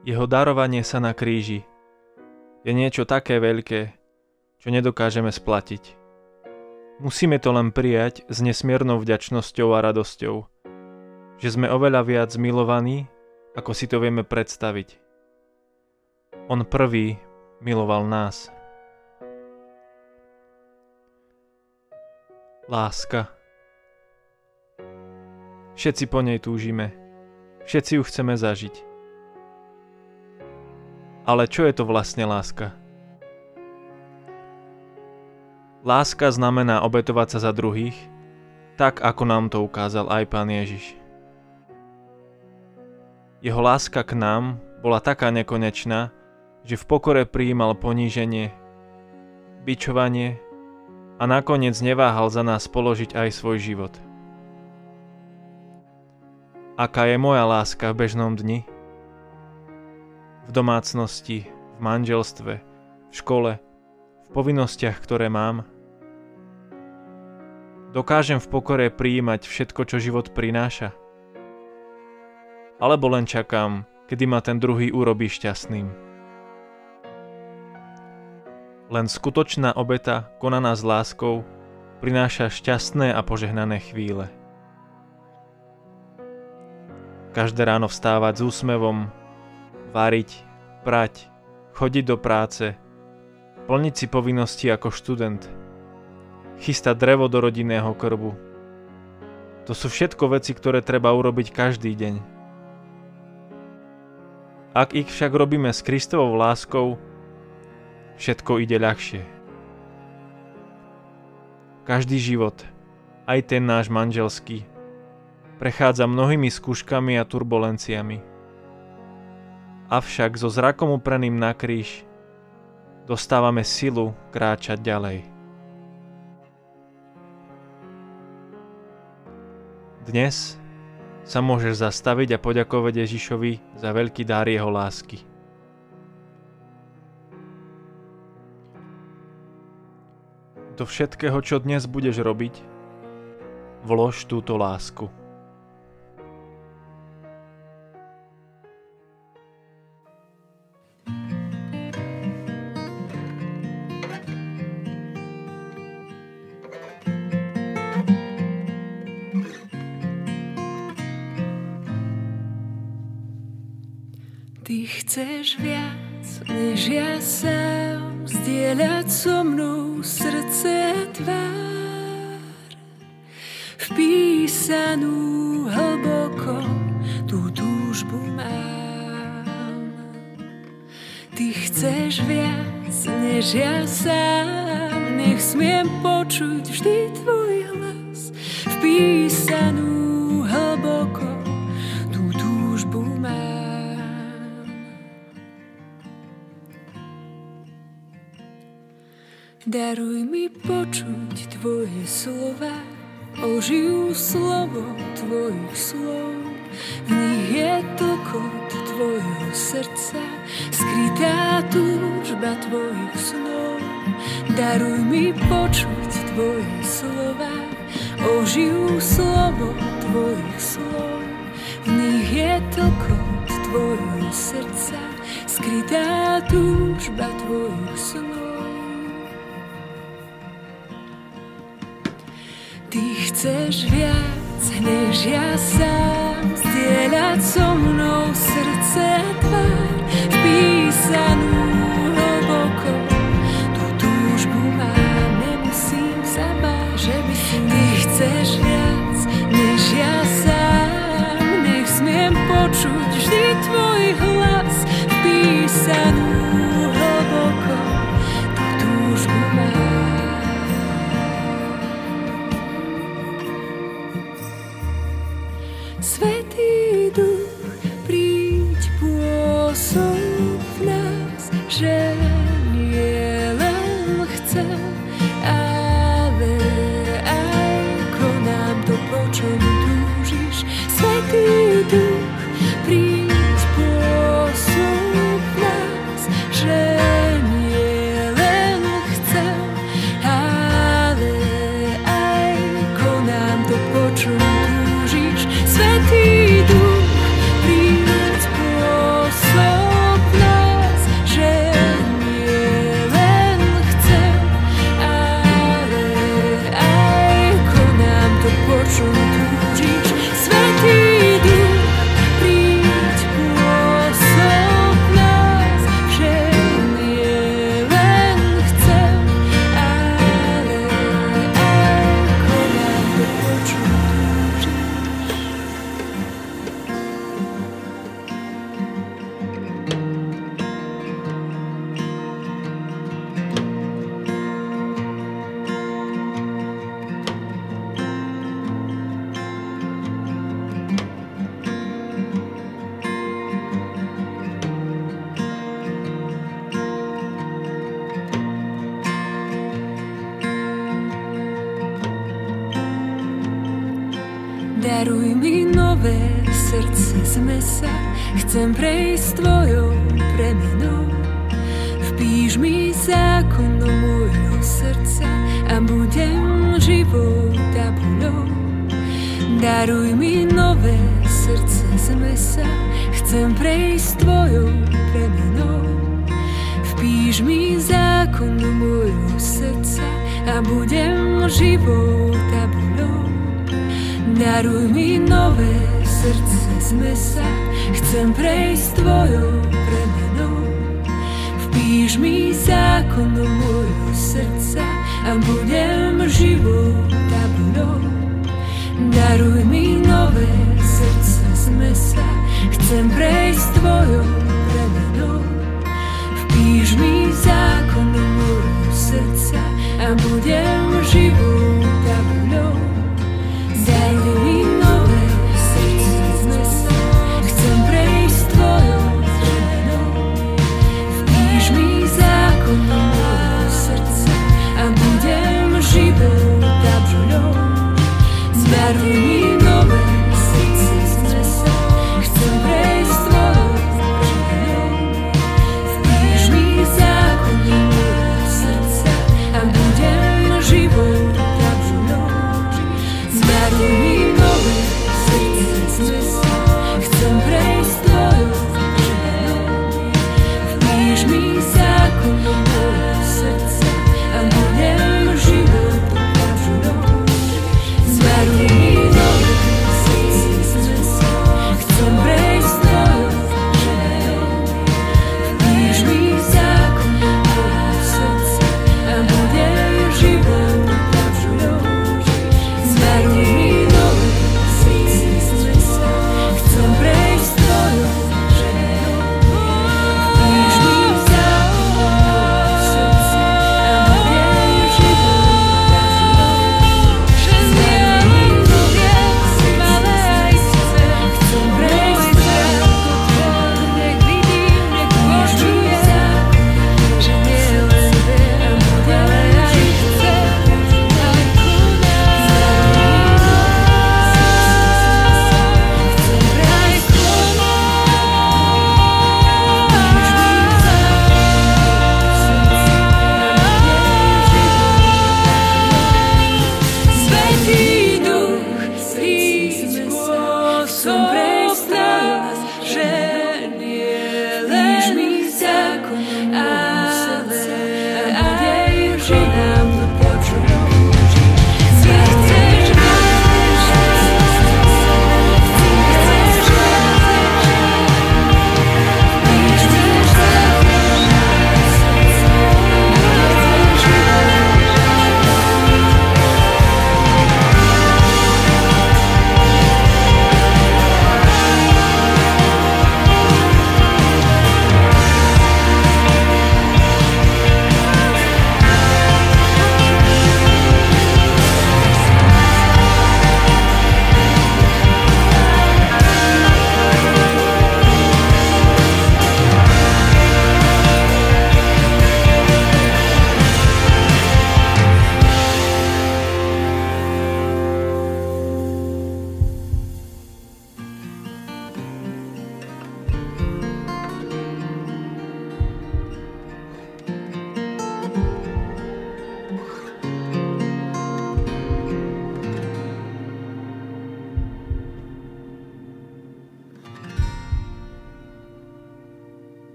Jeho darovanie sa na kríži je niečo také veľké, čo nedokážeme splatiť. Musíme to len prijať s nesmiernou vďačnosťou a radosťou, že sme oveľa viac milovaní, ako si to vieme predstaviť. On prvý miloval nás. Láska. Všetci po nej túžime. Všetci ju chceme zažiť. Ale čo je to vlastne láska? Láska znamená obetovať sa za druhých, tak ako nám to ukázal aj Pán Ježiš. Jeho láska k nám bola taká nekonečná, že v pokore prijímal poníženie, bičovanie a nakoniec neváhal za nás položiť aj svoj život. Aká je moja láska v bežnom dni? V domácnosti, v manželstve, v škole, v povinnostiach, ktoré mám? Dokážem v pokore prijímať všetko, čo život prináša? Alebo len čakám, kedy ma ten druhý urobí šťastným? Len skutočná obeta, konaná s láskou, prináša šťastné a požehnané chvíle každé ráno vstávať s úsmevom, variť, prať, chodiť do práce, plniť si povinnosti ako študent, chystať drevo do rodinného krbu. To sú všetko veci, ktoré treba urobiť každý deň. Ak ich však robíme s Kristovou láskou, všetko ide ľahšie. Každý život, aj ten náš manželský, prechádza mnohými skúškami a turbulenciami. Avšak so zrakom upreným na kríž dostávame silu kráčať ďalej. Dnes sa môžeš zastaviť a poďakovať Ježišovi za veľký dár jeho lásky. Do všetkého, čo dnes budeš robiť, vlož túto lásku. Zdieľať so mnou srdce a tvár. Vpísanú hlboko tú túžbu mám. Ty chceš viac, než ja sám, nech smiem počuť vždy tvoj hlas. Vpísanú Daruj mi počuť Tvoje slova, ožijú slovo Tvojich slov. V nich je tlkot Tvojho srdca, skrytá túžba Tvojich snov. Daruj mi počuť Tvoje slova, ožijú slovo Tvojich slov. V nich je tlkot Tvojho srdca, skrytá túžba Tvojich snov. Chceš viac, než ja sám Zdieľať so mnou happy. Daruj mi nové srdce z mesa, chcem prejsť tvojou premenou. Vpíš mi zákon do môjho srdca a budem živou tabuľou. Daruj mi nové srdce z mesa, chcem prejsť tvojou premenou. Vpíš mi zákon do môjho srdca a budem živou tabuľou. Daruj mi nové srdce z mesa, chcem prejsť tvojou premenou. Vpíš mi zákon do môjho srdca a budem živou tabuľou. Daruj mi nové srdce z mesa, chcem prejsť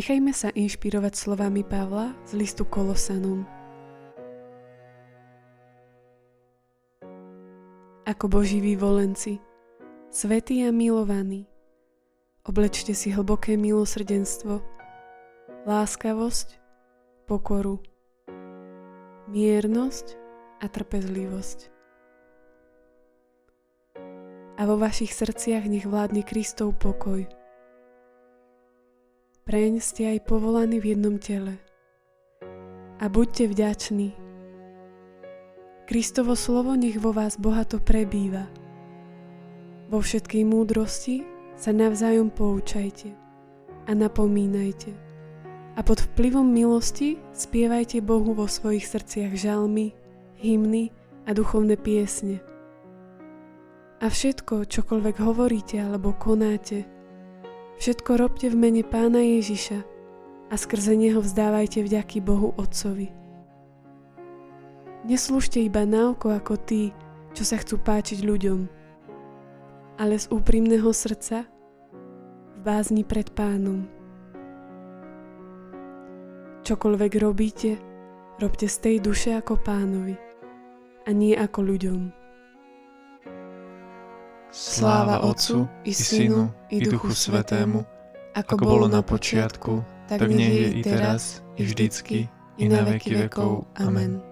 Nechajme sa inšpirovať slovami Pavla z listu Kolosanom. Ako Boží vyvolenci, svetí a milovaní, oblečte si hlboké milosrdenstvo, láskavosť, pokoru, miernosť a trpezlivosť. A vo vašich srdciach nech vládne Kristov pokoj – Preň ste aj povolaní v jednom tele. A buďte vďační. Kristovo slovo nech vo vás bohato prebýva. Vo všetkej múdrosti sa navzájom poučajte a napomínajte. a pod vplyvom milosti spievajte Bohu vo svojich srdciach žalmy, hymny a duchovné piesne. A všetko, čokoľvek hovoríte alebo konáte, všetko robte v mene Pána Ježiša a skrze Neho vzdávajte vďaky Bohu Otcovi. Neslúžte iba na oko ako tí, čo sa chcú páčiť ľuďom, ale z úprimného srdca v bázni pred pánom. Čokoľvek robíte, robte z tej duše ako pánovi a nie ako ľuďom. Sláva Otcu i Synu i Duchu Svetému, ako bolo na počiatku, tak nech je i teraz, i vždycky, i na veky vekov. Amen.